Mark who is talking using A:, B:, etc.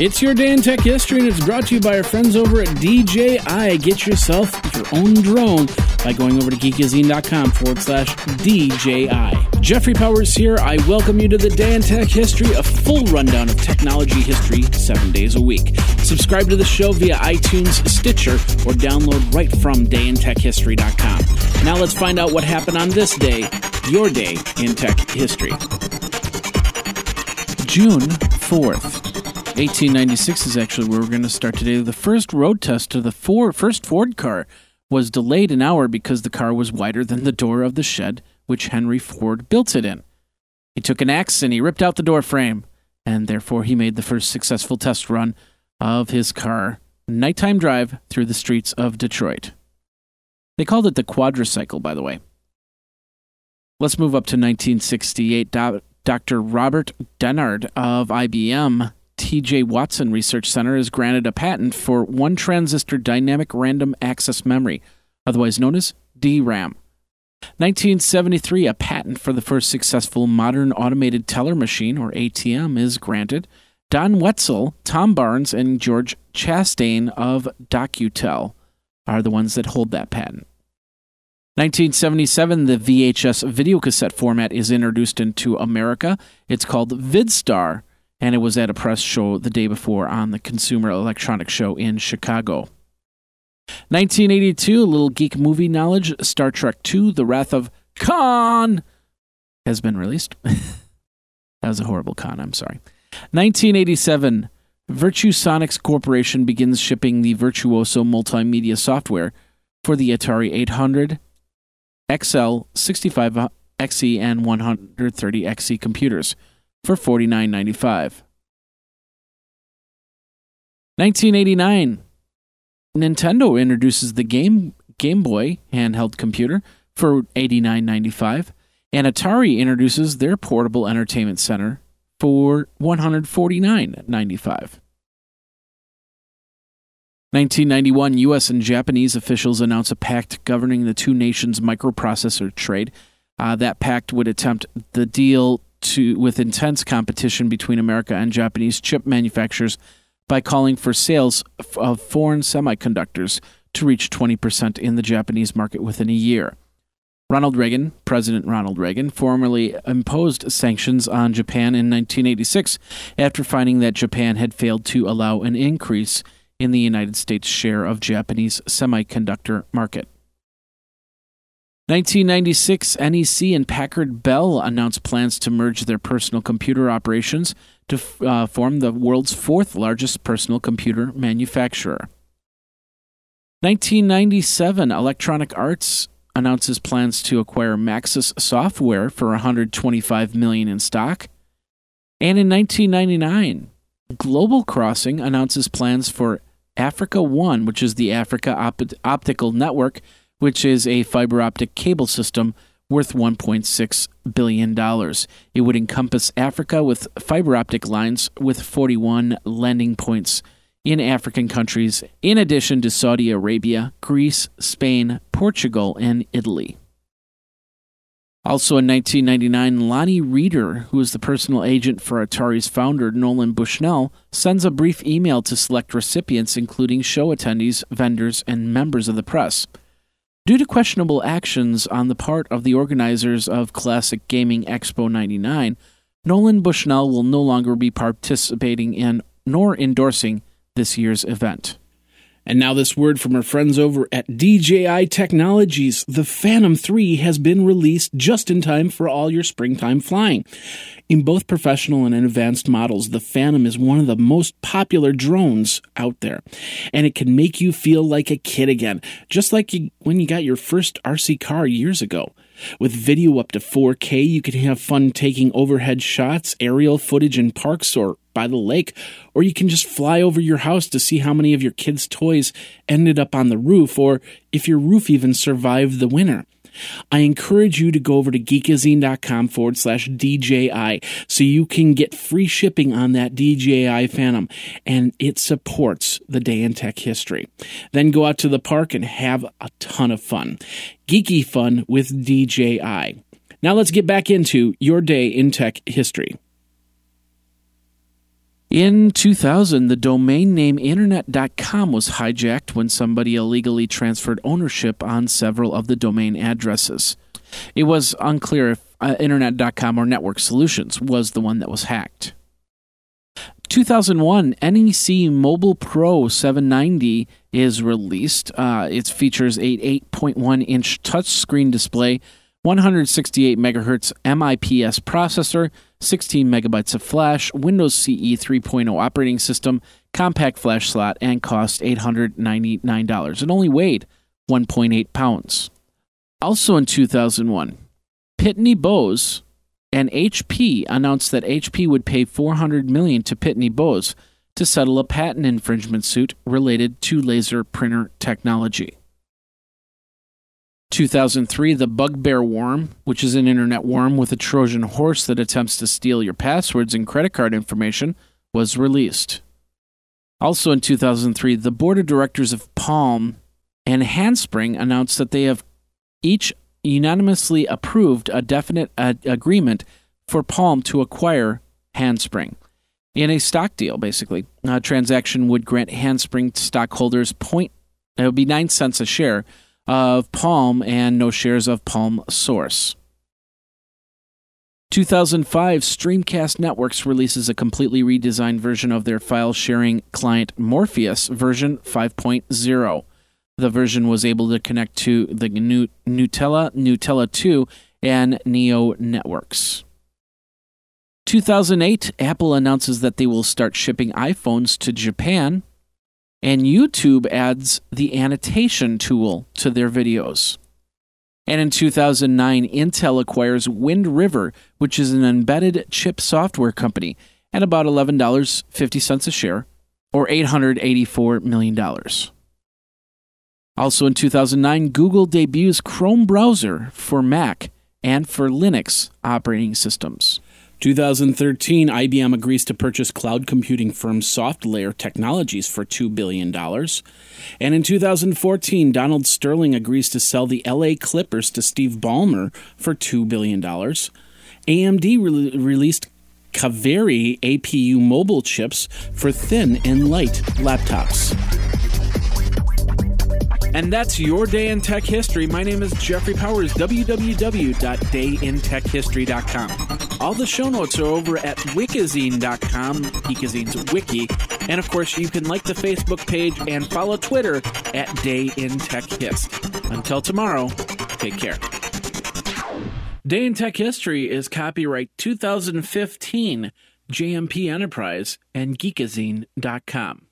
A: It's your day in tech history, and it's brought to you by our friends over at DJI. Get yourself your own drone by going over to geekazine.com forward slash DJI. Jeffrey Powers here. I welcome you to the Day in Tech History, a full rundown of technology history seven days a week. Subscribe to the show via iTunes, Stitcher, or download right from dayintechhistory.com. Now let's find out what happened on this day, your day in tech history. June 4th. 1896 is actually where we're going to start today. The first road test of the first Ford car was delayed an hour because the car was wider than the door of the shed which Henry Ford built it in. He took an axe and he ripped out the door frame, and therefore he made the first successful test run of his car, nighttime drive through the streets of Detroit. They called it the quadricycle, by the way. Let's move up to 1968. Dr. Robert Dennard of IBM TJ Watson Research Center is granted a patent for one transistor dynamic random access memory, otherwise known as DRAM. 1973, a patent for the first successful modern automated teller machine, or ATM, is granted. Don Wetzel, Tom Barnes, and George Chastain of DocuTel are the ones that hold that patent. 1977, the VHS videocassette format is introduced into America. It's called VidStar and it was at a press show the day before on the Consumer Electronics Show in Chicago. 1982, a little geek movie knowledge Star Trek II The Wrath of Khan has been released. that was a horrible con, I'm sorry. 1987, Virtuosonics Corporation begins shipping the Virtuoso multimedia software for the Atari 800, XL, 65XE, and 130XE computers for $49.95. 1989, Nintendo introduces the Game Game Boy handheld computer for $89.95, and Atari introduces their portable entertainment center for $149.95. 1991, U.S. and Japanese officials announce a pact governing the two nations' microprocessor trade. Uh, that pact would attempt the deal to with intense competition between America and Japanese chip manufacturers by calling for sales of foreign semiconductors to reach 20% in the Japanese market within a year. Ronald Reagan, President Ronald Reagan, formally imposed sanctions on Japan in 1986 after finding that Japan had failed to allow an increase in the United States' share of Japanese semiconductor market. 1996, NEC and Packard Bell announced plans to merge their personal computer operations to uh, form the world's fourth largest personal computer manufacturer. 1997, Electronic Arts announces plans to acquire Maxis Software for 125 million in stock. And in 1999, Global Crossing announces plans for Africa One, which is the Africa Op- Optical Network, which is a fiber optic cable system worth $1.6 billion. It would encompass Africa with fiber optic lines with 41 landing points in African countries, in addition to Saudi Arabia, Greece, Spain, Portugal, and Italy. Also in 1999, Lonnie Reeder, who is the personal agent for Atari's founder Nolan Bushnell, sends a brief email to select recipients, including show attendees, vendors, and members of the press. Due to questionable actions on the part of the organizers of Classic Gaming Expo 99, Nolan Bushnell will no longer be participating in nor endorsing this year's event. And now, this word from our friends over at DJI Technologies. The Phantom 3 has been released just in time for all your springtime flying. In both professional and advanced models, the Phantom is one of the most popular drones out there. And it can make you feel like a kid again, just like you, when you got your first RC car years ago. With video up to 4K, you can have fun taking overhead shots, aerial footage in parks or by the lake, or you can just fly over your house to see how many of your kids' toys ended up on the roof, or if your roof even survived the winter. I encourage you to go over to geekazine.com forward slash DJI so you can get free shipping on that DJI Phantom and it supports the day in tech history. Then go out to the park and have a ton of fun. Geeky fun with DJI. Now let's get back into your day in tech history. In 2000, the domain name internet.com was hijacked when somebody illegally transferred ownership on several of the domain addresses. It was unclear if uh, internet.com or Network Solutions was the one that was hacked. 2001 NEC Mobile Pro 790 is released. Uh, it features a 8.1 inch touchscreen display, 168 megahertz MIPS processor, 16 megabytes of flash, Windows CE 3.0 operating system, compact flash slot, and cost $899. It only weighed 1.8 pounds. Also in 2001, Pitney Bowes and HP announced that HP would pay $400 million to Pitney Bowes to settle a patent infringement suit related to laser printer technology. 2003, the Bugbear worm, which is an internet worm with a Trojan horse that attempts to steal your passwords and credit card information, was released. Also in 2003, the board of directors of Palm and Handspring announced that they have each unanimously approved a definite agreement for Palm to acquire Handspring. In a stock deal, basically, a transaction would grant Handspring stockholders point. It would be nine cents a share of Palm and no shares of Palm Source. 2005, Streamcast Networks releases a completely redesigned version of their file sharing client Morpheus version 5.0. The version was able to connect to the new Gnutella, Gnutella 2, and Neo networks. 2008, Apple announces that they will start shipping iPhones to Japan and YouTube adds the annotation tool to their videos. And in 2009, Intel acquires Wind River, which is an embedded chip software company, at about $11.50 a share, or $884 million. Also in 2009, Google debuts Chrome browser for Mac and for Linux operating systems. 2013, IBM agrees to purchase cloud computing firm SoftLayer Technologies for $2 billion. And in 2014, Donald Sterling agrees to sell the LA Clippers to Steve Ballmer for $2 billion. AMD re- released Kaveri APU mobile chips for thin and light laptops. And that's your day in tech history. My name is Jeffrey Powers, www.dayintechhistory.com. All the show notes are over at wikizine.com, Geekazine's wiki. And of course, you can like the Facebook page and follow Twitter at Day in Tech Hist. Until tomorrow, take care. Day in Tech History is copyright 2015, JMP Enterprise and Geekazine.com.